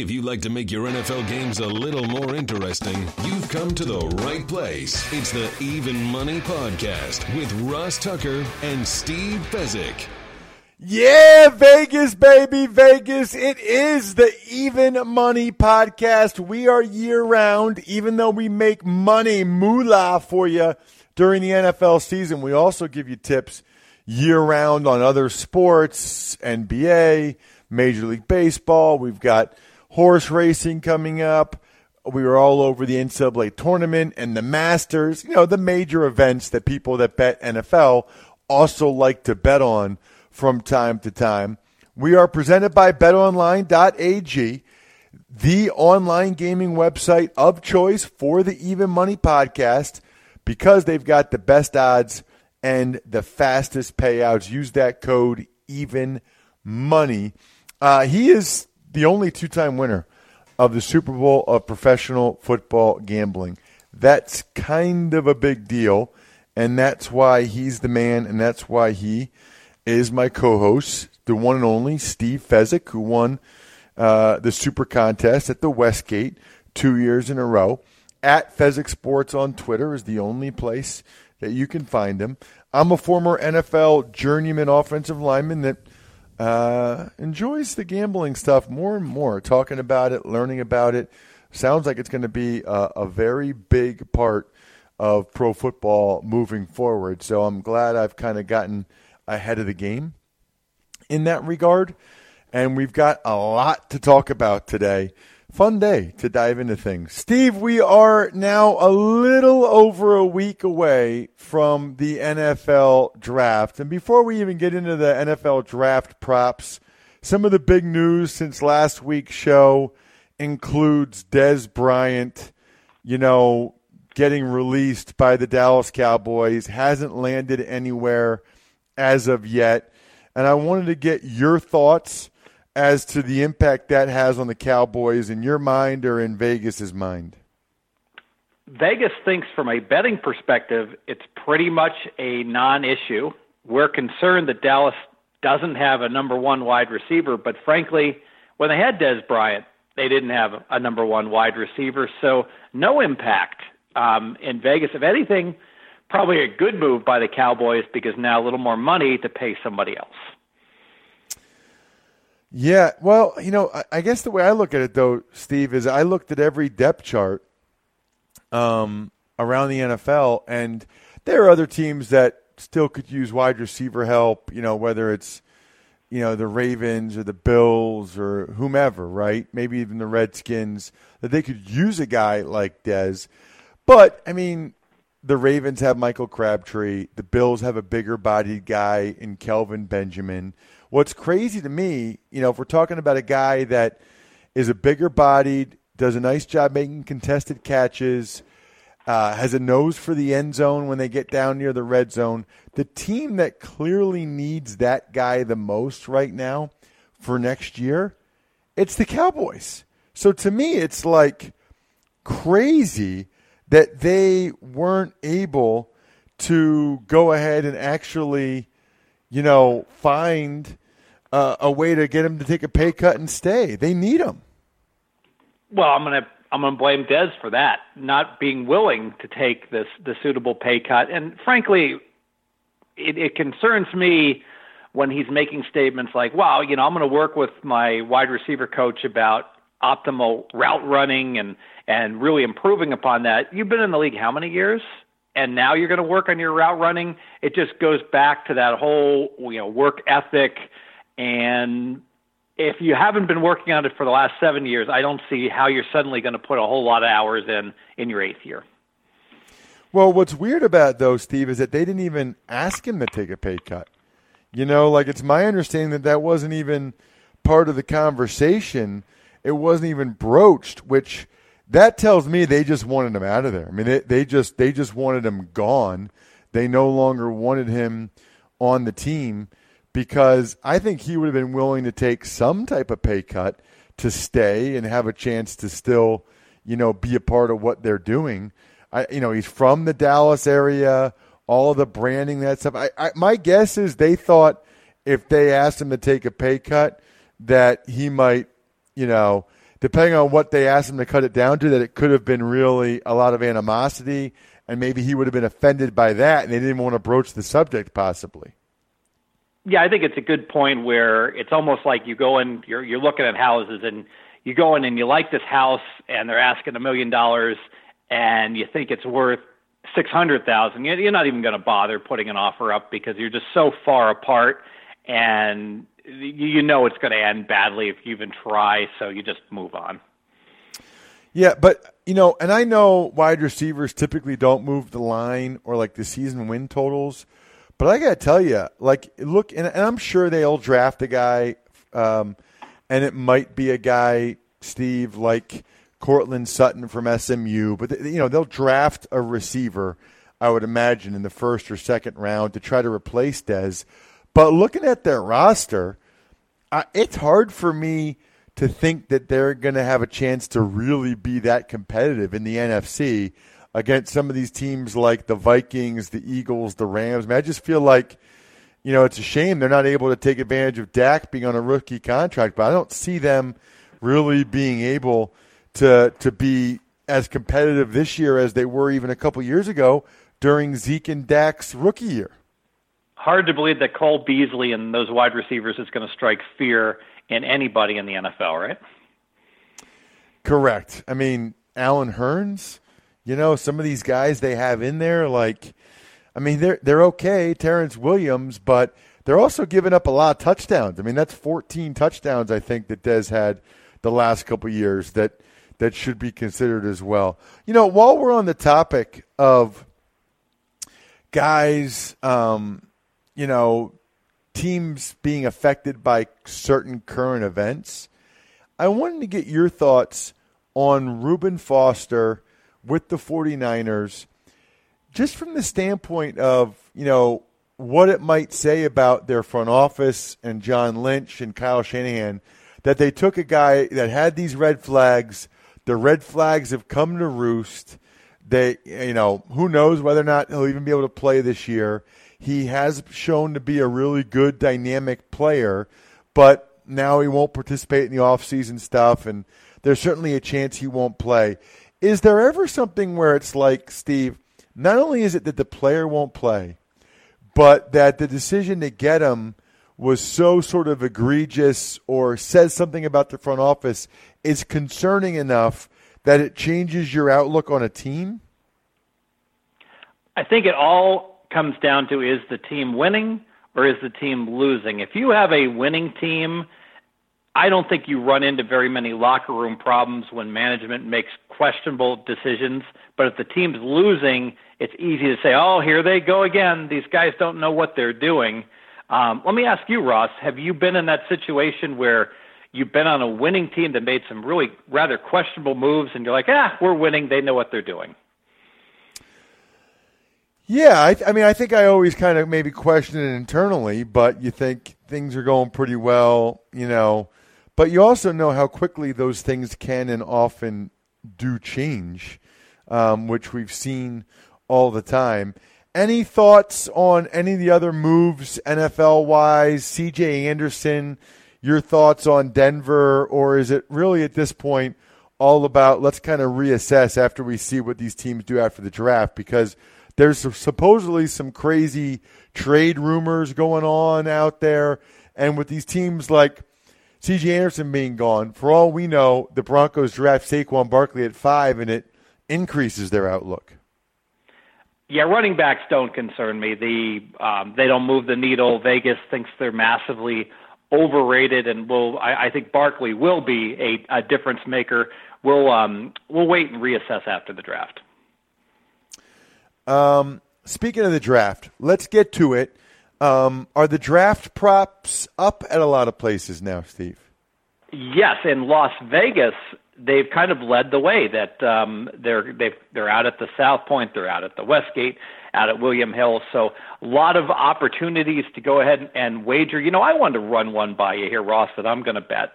If you'd like to make your NFL games a little more interesting, you've come to the right place. It's the Even Money Podcast with Ross Tucker and Steve Fezzik. Yeah, Vegas, baby, Vegas. It is the Even Money Podcast. We are year round, even though we make money, moolah for you during the NFL season. We also give you tips year round on other sports, NBA, Major League Baseball. We've got horse racing coming up. We were all over the NCAA tournament and the Masters, you know, the major events that people that bet NFL also like to bet on from time to time. We are presented by betonline.ag, the online gaming website of choice for the Even Money podcast because they've got the best odds and the fastest payouts. Use that code Even Money. Uh, he is the only two-time winner of the Super Bowl of professional football gambling. That's kind of a big deal, and that's why he's the man, and that's why he is my co-host, the one and only Steve Fezzik, who won uh, the Super Contest at the Westgate two years in a row. At Fezzik Sports on Twitter is the only place that you can find him. I'm a former NFL journeyman offensive lineman that uh, enjoys the gambling stuff more and more, talking about it, learning about it. Sounds like it's going to be a, a very big part of pro football moving forward. So I'm glad I've kind of gotten ahead of the game in that regard. And we've got a lot to talk about today. Fun day to dive into things. Steve, we are now a little over a week away from the NFL draft. And before we even get into the NFL draft props, some of the big news since last week's show includes Dez Bryant, you know, getting released by the Dallas Cowboys, hasn't landed anywhere as of yet. And I wanted to get your thoughts as to the impact that has on the Cowboys in your mind or in Vegas's mind. Vegas thinks from a betting perspective, it's pretty much a non issue. We're concerned that Dallas doesn't have a number one wide receiver, but frankly, when they had Dez Bryant, they didn't have a number one wide receiver, so no impact um, in Vegas. If anything, probably a good move by the Cowboys because now a little more money to pay somebody else. Yeah, well, you know, I, I guess the way I look at it though, Steve, is I looked at every depth chart um, around the NFL, and there are other teams that still could use wide receiver help. You know, whether it's you know the Ravens or the Bills or whomever, right? Maybe even the Redskins that they could use a guy like Dez. But I mean, the Ravens have Michael Crabtree. The Bills have a bigger bodied guy in Kelvin Benjamin. What's crazy to me, you know, if we're talking about a guy that is a bigger bodied, does a nice job making contested catches, uh, has a nose for the end zone when they get down near the red zone. The team that clearly needs that guy the most right now for next year, it's the Cowboys. So to me, it's like crazy that they weren't able to go ahead and actually, you know, find uh, a way to get him to take a pay cut and stay. They need him. Well, I'm gonna I'm gonna blame Dez for that, not being willing to take this the suitable pay cut. And frankly, it, it concerns me when he's making statements like, "Wow, you know, I'm going to work with my wide receiver coach about optimal route running and and really improving upon that." You've been in the league how many years? And now you're going to work on your route running. It just goes back to that whole you know work ethic and if you haven't been working on it for the last seven years, I don't see how you're suddenly going to put a whole lot of hours in in your eighth year. Well, what's weird about though, Steve, is that they didn't even ask him to take a pay cut. You know, like it's my understanding that that wasn't even part of the conversation. It wasn't even broached, which that tells me they just wanted him out of there. I mean, they, they just they just wanted him gone. They no longer wanted him on the team because I think he would have been willing to take some type of pay cut to stay and have a chance to still, you know, be a part of what they're doing. I, you know, he's from the Dallas area, all the branding, that stuff. I, I, my guess is they thought if they asked him to take a pay cut, that he might, you know, depending on what they asked him to cut it down to, that it could have been really a lot of animosity, and maybe he would have been offended by that, and they didn't want to broach the subject, possibly. Yeah, I think it's a good point where it's almost like you go in, you're you're looking at houses, and you go in and you like this house, and they're asking a million dollars, and you think it's worth six hundred thousand. You're not even going to bother putting an offer up because you're just so far apart, and you know it's going to end badly if you even try. So you just move on. Yeah, but you know, and I know wide receivers typically don't move the line or like the season win totals. But I got to tell you, like, look, and, and, I'm sure they'll draft a guy, um, and it might be a guy, Steve, like Courtland Sutton from SMU. But you know, they'll draft a receiver, I would imagine, in the first or second round to try to replace Dez. But looking at their roster, uh, it's hard for me to think that they're going to have a chance to really be that competitive in the NFC against some of these teams like the Vikings, the Eagles, the Rams. I, mean, I just feel like, you know, it's a shame they're not able to take advantage of Dak being on a rookie contract, but I don't see them really being able to to be as competitive this year as they were even a couple years ago during Zeke and Dak's rookie year. Hard to believe that Cole Beasley and those wide receivers is going to strike fear in anybody in the NFL, right? Correct. I mean, Allen Hurns, you know, some of these guys they have in there, like, I mean, they're they're okay, Terrence Williams, but they're also giving up a lot of touchdowns. I mean, that's 14 touchdowns I think that Dez had the last couple years that that should be considered as well. You know, while we're on the topic of guys, um, you know, teams being affected by certain current events, I wanted to get your thoughts on Reuben Foster with the 49ers, just from the standpoint of, you know, what it might say about their front office and John Lynch and Kyle Shanahan that they took a guy that had these red flags. The red flags have come to roost. They, you know, who knows whether or not he'll even be able to play this year. He has shown to be a really good dynamic player, but now he won't participate in the offseason stuff, and there's certainly a chance he won't play. Is there ever something where it's like, Steve, not only is it that the player won't play, but that the decision to get him was so sort of egregious or says something about the front office is concerning enough that it changes your outlook on a team? I think it all comes down to is the team winning or is the team losing? If you have a winning team I don't think you run into very many locker room problems when management makes questionable decisions. But if the team's losing, it's easy to say, oh, here they go again. These guys don't know what they're doing. Um, let me ask you, Ross, have you been in that situation where you've been on a winning team that made some really rather questionable moves and you're like, ah, we're winning. They know what they're doing? Yeah, I, I, mean, I think I always kind of maybe question it internally, but you think things are going pretty well, you know, but you also know how quickly those things can and often do change, um, which we've seen all the time. Any thoughts on any of the other moves NFL wise? CJ Anderson, your thoughts on Denver, or is it really at this point all about let's kind of reassess after we see what these teams do after the draft? Because there's supposedly some crazy trade rumors going on out there. And with these teams like C.J. Anderson being gone, for all we know, the Broncos draft Saquon Barkley at five, and it increases their outlook. Yeah, running backs don't concern me. The um, they don't move the needle. Vegas thinks they're massively overrated, and will I, I think Barkley will be a, a difference maker. We'll um, we'll wait and reassess after the draft. Um, speaking of the draft, let's get to it. Um, are the draft props up at a lot of places now, Steve? Yes, in Las Vegas, they've kind of led the way. That um, they're they they're out at the South Point, they're out at the Westgate, out at William Hill. So a lot of opportunities to go ahead and wager. You know, I wanted to run one by you here, Ross, that I'm going to bet.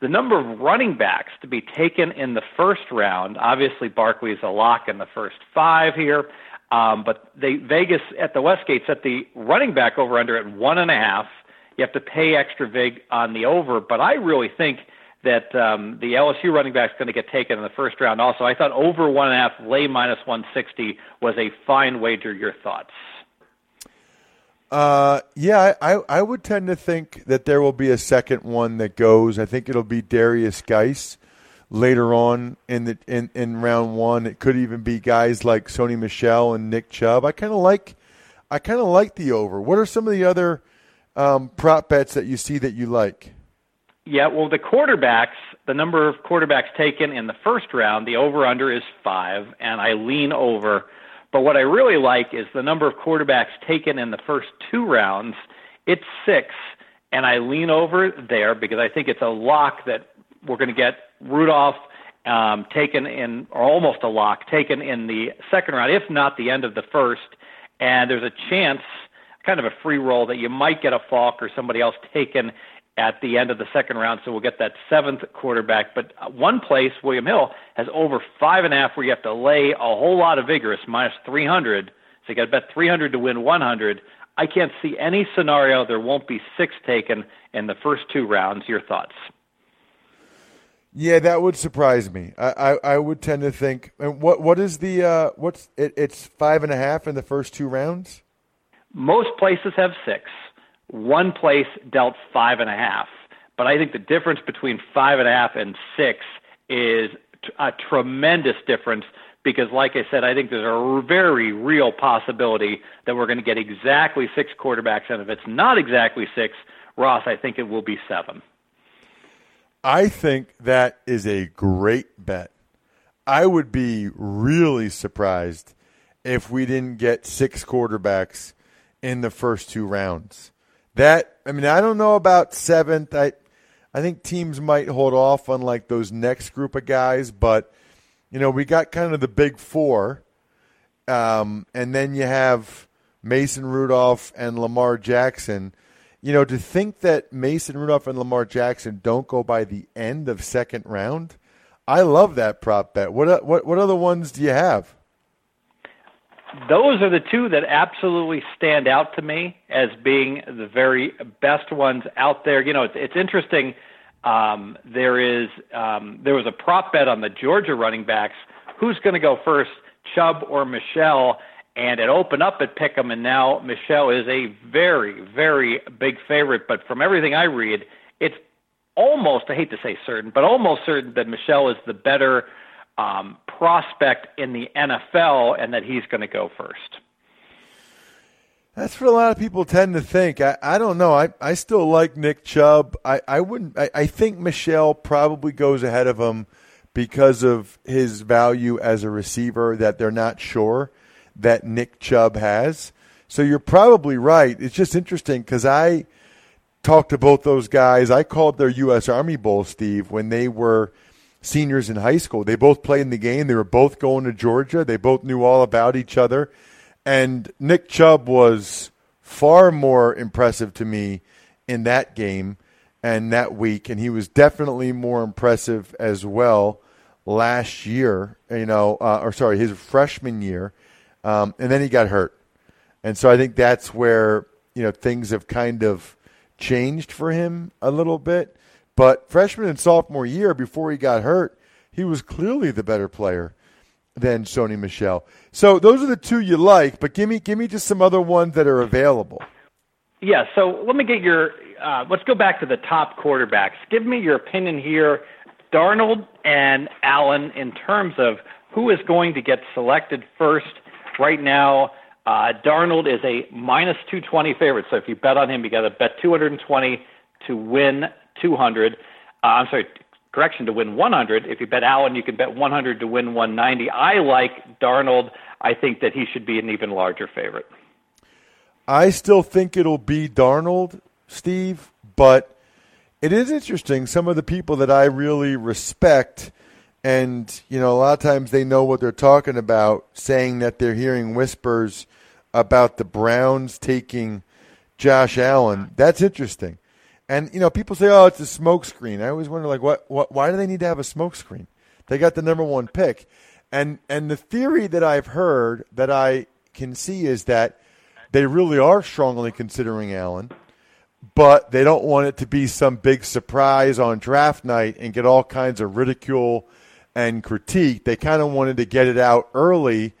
The number of running backs to be taken in the first round. Obviously, Barkley's a lock in the first five here. Um, but they Vegas at the Westgate set the running back over under at one and a half. You have to pay extra vig on the over, but I really think that um, the LSU running back is going to get taken in the first round. Also, I thought over one and a half, lay minus 160 was a fine wager. Your thoughts? Uh, yeah, I, I would tend to think that there will be a second one that goes. I think it'll be Derrius Guice later on in the in, in round one. It could even be guys like Sony Michel and Nick Chubb. I kind of like I kind of like the over. What are some of the other um, prop bets that you see that you like? Yeah, well, the quarterbacks, the number of quarterbacks taken in the first round, the over under is five, and I lean over. But what I really like is the number of quarterbacks taken in the first two rounds. It's six, and I lean over there because I think it's a lock that we're going to get Rudolph um, taken in, or almost a lock, taken in the second round, if not the end of the first. And there's a chance, kind of a free roll, that you might get a Falk or somebody else taken at the end of the second round. So we'll get that seventh quarterback. But one place, William Hill, has over five and a half where you have to lay a whole lot of vigorish, minus 300. So you got to bet 300 to win 100. I can't see any scenario there won't be six taken in the first two rounds. Your thoughts? Yeah, that would surprise me. I, I, I would tend to think. And what what is the uh, what's it, it's five and a half in the first two rounds. Most places have six. One place dealt five and a half. But I think the difference between five and a half and six is a tremendous difference because, like I said, I think there's a very real possibility that we're going to get exactly six quarterbacks. And if it's not exactly six, Ross, I think it will be seven. I think that is a great bet. I would be really surprised if we didn't get six quarterbacks in the first two rounds. That I mean, I don't know about seventh. I I think teams might hold off on like those next group of guys, but you know, we got kind of the big four, um, and then you have Mason Rudolph and Lamar Jackson. You know, to think that Mason Rudolph and Lamar Jackson don't go by the end of second round, I love that prop bet. What what what other ones do you have? those are the two that absolutely stand out to me as being the very best ones out there. You know, it's, it's interesting. Um, there is um, there was a prop bet on the Georgia running backs. Who's going to go first, Chubb or Michel? And it opened up at pick'em, and now Michel is a very, very big favorite. But from everything I read, it's almost, I hate to say certain, but almost certain that Michel is the better um, prospect in the NFL and that he's going to go first. That's what a lot of people tend to think. I, I don't know. I, I still like Nick Chubb. I, I wouldn't I, I think Michel probably goes ahead of him because of his value as a receiver that they're not sure that Nick Chubb has. So you're probably right. It's just interesting because I talked to both those guys. I called their U.S. Army Bowl, Steve, when they were – seniors in high school. They both played in the game. They were both going to Georgia. They both knew all about each other. And Nick Chubb was far more impressive to me in that game and that week. And he was definitely more impressive as well last year, you know, uh, or sorry, his freshman year. Um, and then he got hurt. And so I think that's where, you know, things have kind of changed for him a little bit. But freshman and sophomore year, before he got hurt, he was clearly the better player than Sony Michel. So those are the two you like, but give me give me just some other ones that are available. Yeah, so let me get your uh, let's go back to the top quarterbacks. Give me your opinion here, Darnold and Allen, in terms of who is going to get selected first. Right now, uh, Darnold is a minus 220 favorite. So if you bet on him, you got to bet 220 to win 200. Uh, I'm sorry, correction, to win 100. If you bet Allen, you can bet 100 to win 190. I like Darnold. I think that he should be an even larger favorite. I still think it'll be Darnold, Steve, but It is interesting. Some of the people that I really respect, and you know, a lot of times they know what they're talking about, saying that they're hearing whispers about the Browns taking Josh Allen. That's interesting. And you know, people say, "Oh, it's a smokescreen." I always wonder, like, what, what, why do they need to have a smokescreen? They got the number one pick, and and the theory that I've heard that I can see is that they really are strongly considering Allen but they don't want it to be some big surprise on draft night and get all kinds of ridicule and critique. They kind of wanted to get it out early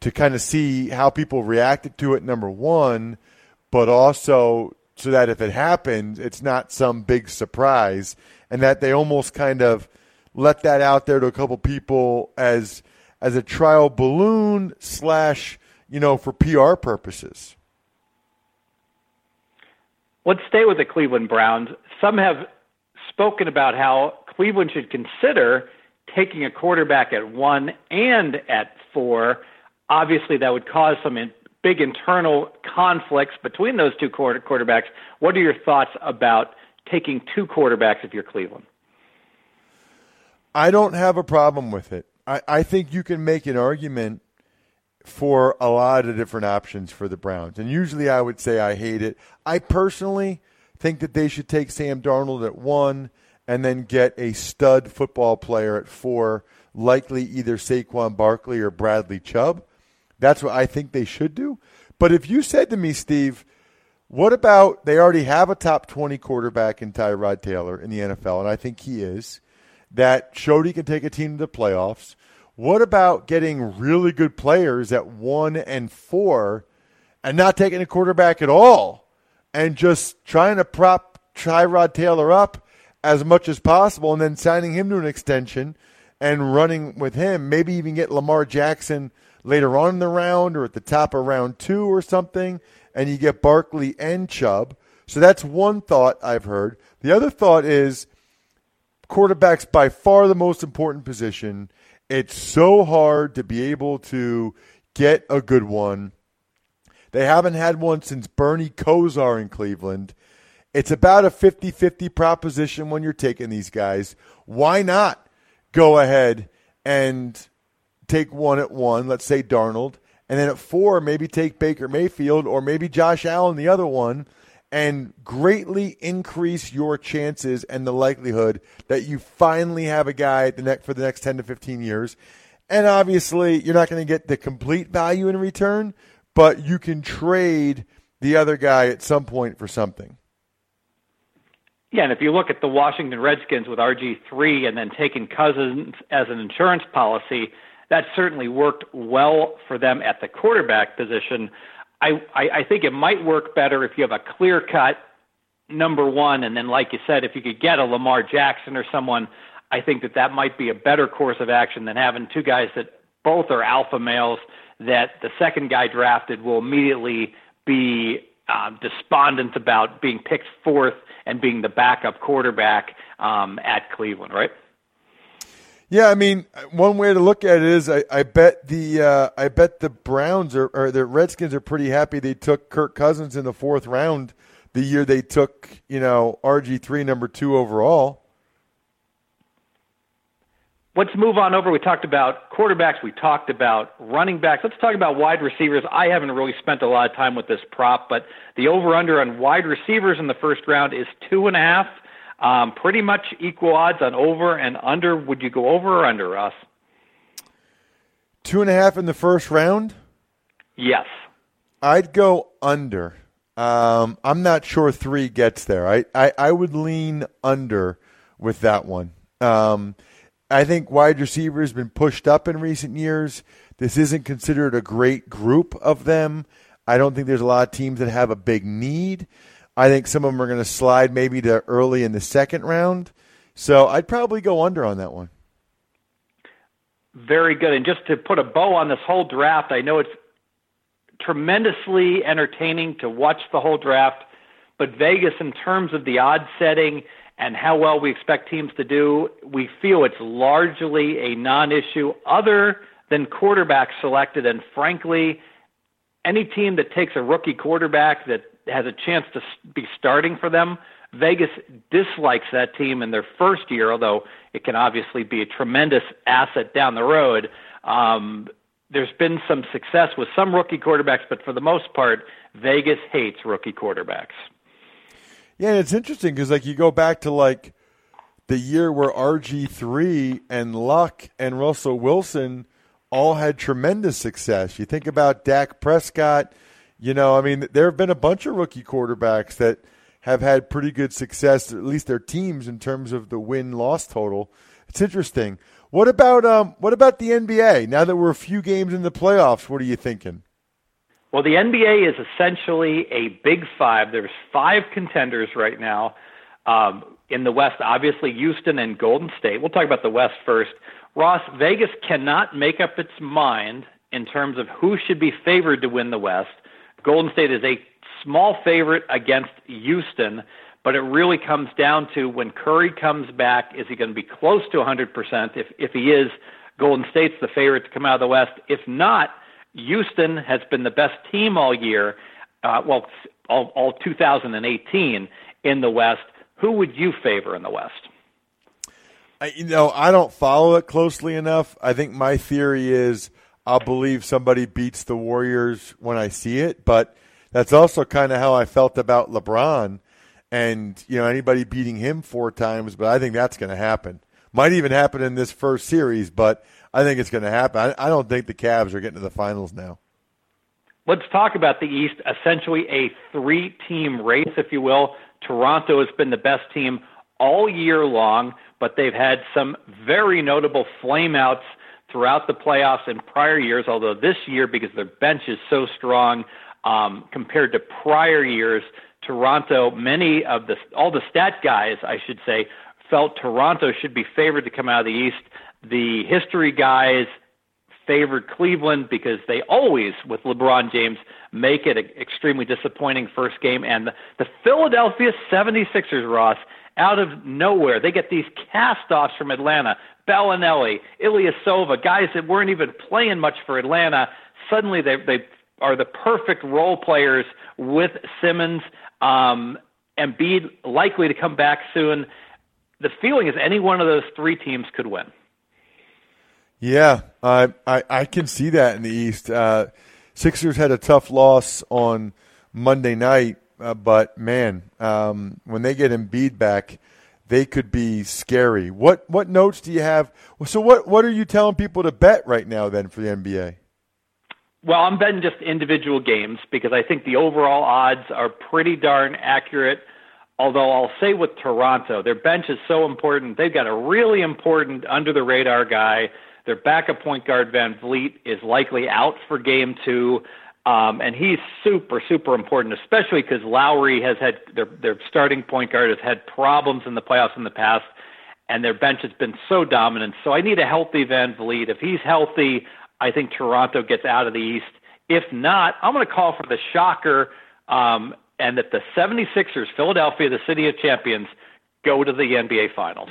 to kind of see how people reacted to it, number one, but also so that if it happens, it's not some big surprise, and that they almost kind of let that out there to a couple people as as a trial balloon slash you know for PR purposes. Let's stay with the Cleveland Browns. Some have spoken about how Cleveland should consider taking a quarterback at one and at four. Obviously, that would cause some in, big internal conflicts between those two quarter, quarterbacks. What are your thoughts about taking two quarterbacks if you're Cleveland? I don't have a problem with it. I, I think you can make an argument for a lot of different options for the Browns. And usually I would say I hate it. I personally think that they should take Sam Darnold at one and then get a stud football player at four, likely either Saquon Barkley or Bradley Chubb. That's what I think they should do. But if you said to me, Steve, what about they already have a top 20 quarterback in Tyrod Taylor in the NFL, and I think he is, that showed he can take a team to the playoffs – what about getting really good players at one and four and not taking a quarterback at all and just trying to prop Tyrod Taylor up as much as possible and then signing him to an extension and running with him? Maybe even get Lamar Jackson later on in the round or at the top of round two or something, and you get Barkley and Chubb. So that's one thought I've heard. The other thought is quarterback's by far the most important position it's so hard to be able to get a good one. They haven't had one since Bernie Kosar in Cleveland. It's about a 50 50 proposition when you're taking these guys. Why not go ahead and take one at one, let's say Darnold, and then at four, maybe take Baker Mayfield or maybe Josh Allen, the other one, and greatly increase your chances and the likelihood that you finally have a guy the next, for the next 10 to 15 years. And obviously, you're not going to get the complete value in return, but you can trade the other guy at some point for something. Yeah, and if you look at the Washington Redskins with RG3 and then taking Cousins as an insurance policy, that certainly worked well for them at the quarterback position. I, I, I think it might work better if you have a clear cut number one, and then, like you said, if you could get a Lamar Jackson or someone, I think that that might be a better course of action than having two guys that both are alpha males that the second guy drafted will immediately be uh, despondent about being picked fourth and being the backup quarterback um, at Cleveland, right? Yeah, I mean, one way to look at it is I, I bet the uh, I bet the Browns are, or the Redskins are pretty happy they took Kirk Cousins in the fourth round the year they took you know RG three number two overall. Let's move on over. We talked about quarterbacks. We talked about running backs. Let's talk about wide receivers. I haven't really spent a lot of time with this prop, but the over under on wide receivers in the first round is two and a half. Um, pretty much equal odds on over and under. Would you go over or under, Russ? Two and a half in the first round? Yes. I'd go under. Um, I'm not sure three gets there. I, I, I would lean under with that one. Um, I think wide receiver has been pushed up in recent years. This isn't considered a great group of them. I don't think there's a lot of teams that have a big need. I think some of them are going to slide maybe to early in the second round. So I'd probably go under on that one. Very good. And just to put a bow on this whole draft, I know it's tremendously entertaining to watch the whole draft, but Vegas, in terms of the odds setting and how well we expect teams to do, we feel it's largely a non issue other than quarterback selected. And frankly, any team that takes a rookie quarterback that has a chance to be starting for them Vegas dislikes that team in their first year, although it can obviously be a tremendous asset down the road. Um, there's been some success with some rookie quarterbacks, but for the most part, Vegas hates rookie quarterbacks. Yeah, it's interesting because like you go back to like the year where RG three and Luck and Russell Wilson all had tremendous success. You think about Dak Prescott. You know, I mean, there have been a bunch of rookie quarterbacks that have had pretty good success, at least their teams, in terms of the win loss total. It's interesting. What about um, what about the NBA? Now that we're a few games in the playoffs, what are you thinking? Well, the NBA is essentially a big five. There's five contenders right now um, in the West. Obviously, Houston and Golden State. We'll talk about the West first. Ross, Vegas cannot make up its mind in terms of who should be favored to win the West. Golden State is a small favorite against Houston. But it really comes down to when Curry comes back, is he going to be close to 100%? If, if he is, Golden State's the favorite to come out of the West. If not, Houston has been the best team all year, uh, well, all, all 2018 in the West. Who would you favor in the West? I, you know, I don't follow it closely enough. I think my theory is I'll believe somebody beats the Warriors when I see it, but that's also kind of how I felt about LeBron and you know anybody beating him four times. But I think that's going to happen. Might even happen in this first series, but I think it's going to happen. I, I don't think the Cavs are getting to the finals now. Let's talk about the East. Essentially, a three-team race, if you will. Toronto has been the best team all year long, but they've had some very notable flameouts throughout the playoffs in prior years. Although this year, because their bench is so strong um, compared to prior years, Toronto, many of the all the stat guys, I should say, felt Toronto should be favored to come out of the East. The history guys favored Cleveland because they always, with LeBron James, make it an extremely disappointing first game. And the, Philadelphia 76ers, Ross, out of nowhere, they get these cast-offs from Atlanta. Belinelli, Ilyasova, guys that weren't even playing much for Atlanta. Suddenly, they they are the perfect role players with Simmons. Um, Embiid likely to come back soon. The feeling is any one of those three teams could win. Yeah, I I, I can see that in the East. Uh, Sixers had a tough loss on Monday night, uh, but man, um, when they get Embiid back, they could be scary. What what notes do you have? So what what are you telling people to bet right now then for the NBA? Well, I'm betting just individual games because I think the overall odds are pretty darn accurate. Although I'll say with Toronto, their bench is so important. They've got a really important under the radar guy. Their backup point guard, VanVleet, is likely out for game two. Um, and he's super, super important, especially because Lowry has had their, their starting point guard has had problems in the playoffs in the past, and their bench has been so dominant. So I need a healthy VanVleet. If he's healthy, I think Toronto gets out of the East. If not, I'm going to call for the shocker um, and that the 76ers, Philadelphia, the city of champions, go to the NBA Finals.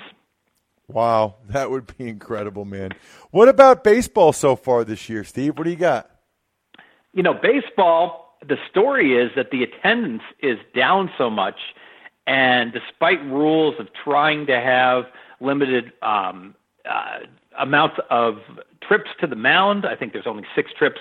Wow, that would be incredible, man. What about baseball so far this year, Steve? What do you got? You know, baseball, the story is that the attendance is down so much, and despite rules of trying to have limited um, uh, amounts of trips to the mound. I think there's only six trips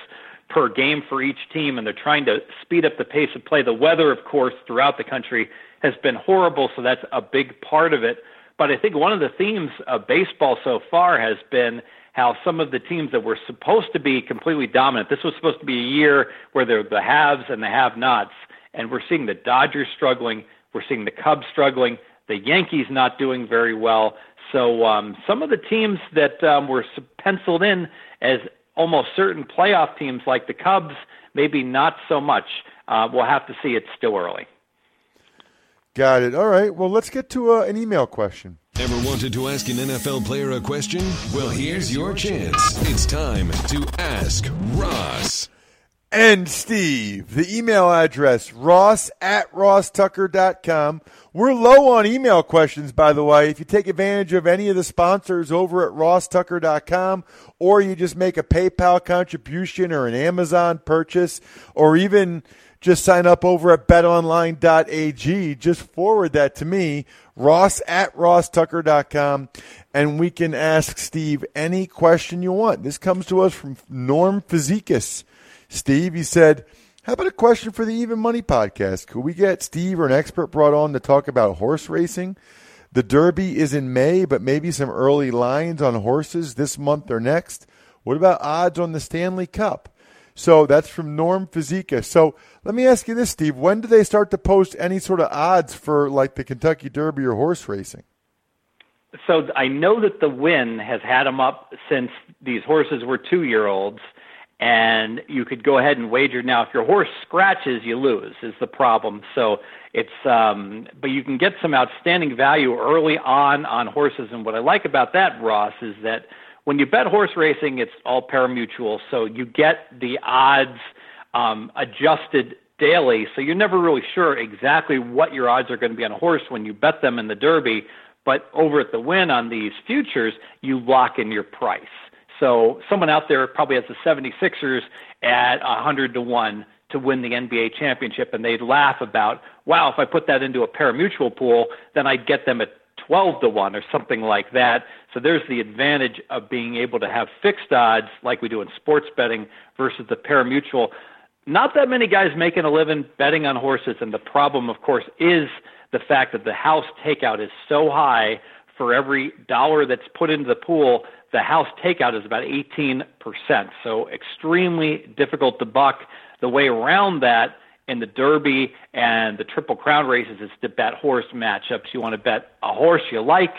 per game for each team, and they're trying to speed up the pace of play. The weather, of course, throughout the country has been horrible, so that's a big part of it. But I think one of the themes of baseball so far has been how some of the teams that were supposed to be completely dominant, this was supposed to be a year where they're the haves and the have nots, and we're seeing the Dodgers struggling, we're seeing the Cubs struggling, the Yankees not doing very well. So um, some of the teams that um, were penciled in as almost certain playoff teams, like the Cubs, maybe not so much. Uh, we'll have to see. It's still early. Got it. All right. Well, let's get to uh, an email question. Ever wanted to ask an NFL player a question? Well, here's your chance. It's time to ask Ross and Steve. The email address, ross at rosstucker.com. We're low on email questions, by the way. If you take advantage of any of the sponsors over at rosstucker.com, or you just make a PayPal contribution or an Amazon purchase, or even just sign up over at betonline.ag. Just forward that to me, ross at rosstucker.com, and we can ask Steve any question you want. This comes to us from Norm Physicus. Steve, he said, how about a question for the Even Money podcast? Could we get Steve or an expert brought on to talk about horse racing? The Derby is in May, but maybe some early lines on horses this month or next. What about odds on the Stanley Cup? So that's from Norm Fizika. So let me ask you this, Steve. When do they start to post any sort of odds for like the Kentucky Derby or horse racing? So I know that the Wynn has had them up since these horses were two year olds, and you could go ahead and wager. Now, if your horse scratches, you lose. Is the problem? So it's um, but you can get some outstanding value early on on horses. And what I like about that, Ross, is that when you bet horse racing, it's all parimutuel, so you get the odds um, adjusted daily, so you're never really sure exactly what your odds are going to be on a horse when you bet them in the Derby. But over at the Wynn on these futures, you lock in your price. So someone out there probably has the 76ers at 100 to 1 to win the NBA championship, and they'd laugh about, wow, if I put that into a parimutuel pool, then I'd get them at 12 to 1 or something like that. So there's the advantage of being able to have fixed odds like we do in sports betting versus the parimutuel. Not that many guys making a living betting on horses, and the problem, of course, is the fact that the house takeout is so high for every dollar that's put into the pool, the house takeout is about 18%. So extremely difficult to buck. The way around that in the Derby and the Triple Crown races is to bet horse matchups. You want to bet a horse you like,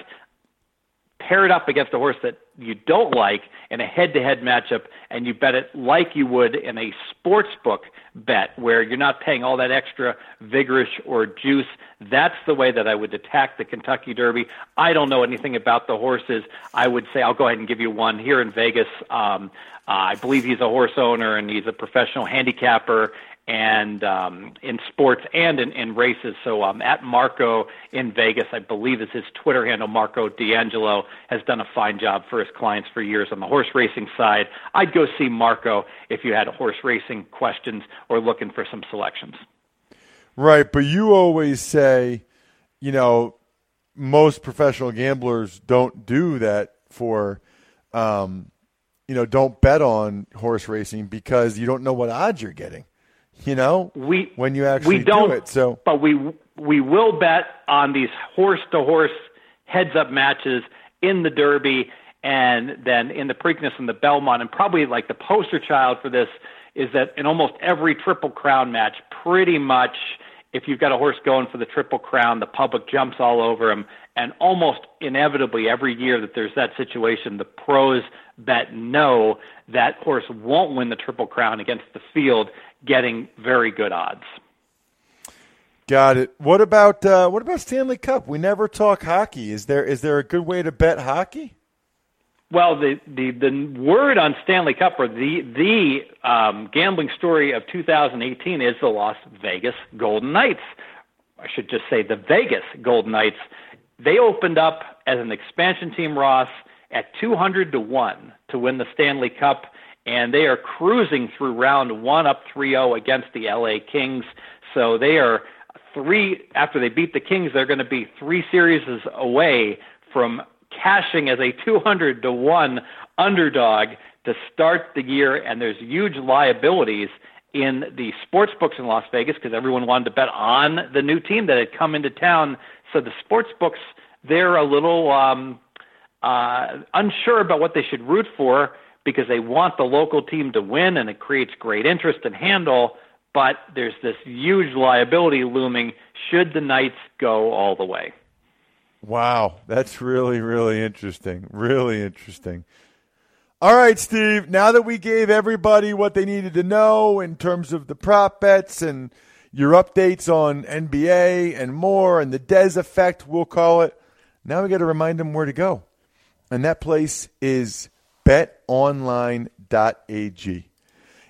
pair it up against a horse that you don't like in a head-to-head matchup, and you bet it like you would in a sports book bet, where you're not paying all that extra vigorish or juice. That's the way that I would attack the Kentucky Derby. I don't know anything about the horses. I would say I'll go ahead and give you one here in Vegas. Um, uh, I believe he's a horse owner and he's a professional handicapper, and um, in sports and in, in races. So um, at Marco in Vegas, I believe is his Twitter handle. Marco D'Angelo has done a fine job for his clients for years on the horse racing side. I'd go see Marco if you had horse racing questions or looking for some selections. Right, but you always say, you know, most professional gamblers don't do that for. Um, you know, don't bet on horse racing because you don't know what odds you're getting you know, we when you actually we don't, do it. So, but we we will bet on these horse to horse heads up matches in the Derby, and then in the Preakness and the Belmont, and probably like the poster child for this is that in almost every Triple Crown match, pretty much if you've got a horse going for the Triple Crown, the public jumps all over him, and almost inevitably every year that there's that situation, the pros bet no, that horse won't win the Triple Crown against the field, getting very good odds. Got it. What about uh, what about Stanley Cup? We never talk hockey. Is there is there a good way to bet hockey? Well, the the the word on Stanley Cup or the the um, gambling story of 2018 is the Las Vegas Golden Knights. I should just say the Vegas Golden Knights. They opened up as an expansion team, Ross, at 200 to one to win the Stanley Cup and they are cruising through round one up 3-0 against the LA Kings. So they are three after they beat the Kings, they're going to be three series away from cashing as a 200 to one underdog to start the year. And there's huge liabilities in the sports books in Las Vegas because everyone wanted to bet on the new team that had come into town. So the sports books they're a little um, uh, unsure about what they should root for because they want the local team to win and it creates great interest and handle. But there's this huge liability looming should the Knights go all the way. Wow, that's really, really interesting. Really interesting. All right, Steve, now that we gave everybody what they needed to know in terms of the prop bets and your updates on NBA and more and the Dez effect, we'll call it, now we got to remind them where to go. And that place is betonline.ag.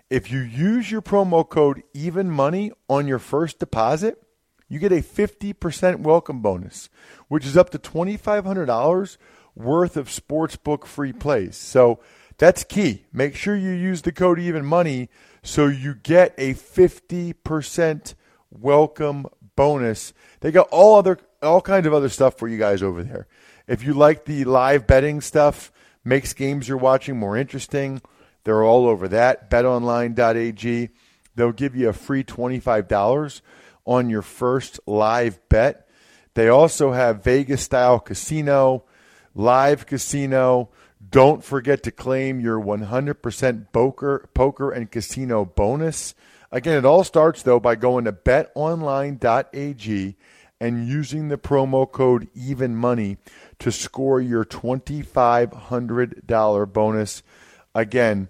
If you use your promo code even money on your first deposit, you get a 50% welcome bonus, which is up to $2,500 worth of sportsbook free plays. So that's key. Make sure you use the code even money So you get a 50% welcome bonus. They got all other all kinds of other stuff for you guys over there. If you like the live betting stuff, makes games you're watching more interesting, they're all over that. betonline.ag. They'll give you a free $25 on your first live bet. They also have Vegas style casino, live casino. Don't forget to claim your 100% poker, poker and casino bonus. Again, it all starts though by going to betonline.ag and using the promo code even money to score your $2500 bonus. Again,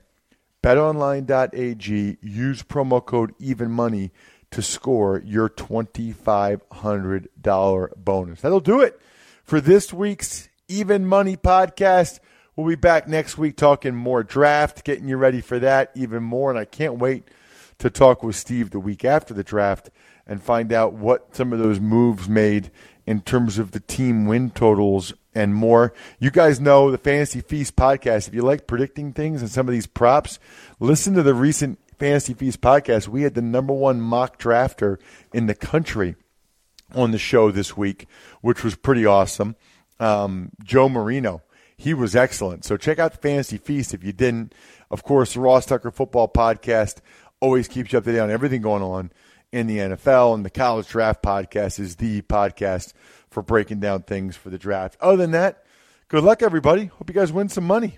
betonline.ag use promo code even money to score your $2500 bonus. That'll do it for this week's Even Money podcast. We'll be back next week talking more draft, getting you ready for that even more and I can't wait to talk with Steve the week after the draft and find out what some of those moves made in terms of the team win totals and more. You guys know the Fantasy Feast podcast. If you like predicting things and some of these props, listen to the recent Fantasy Feast podcast. We had the number one mock drafter in the country on the show this week, which was pretty awesome. Um, Joe Marino. He was excellent. So check out the Fantasy Feast if you didn't. Of course, the Ross Tucker Football Podcast always keeps you up to date on everything going on in the NFL. And the College Draft Podcast is the podcast for breaking down things for the draft. Other than that, good luck, everybody. Hope you guys win some money.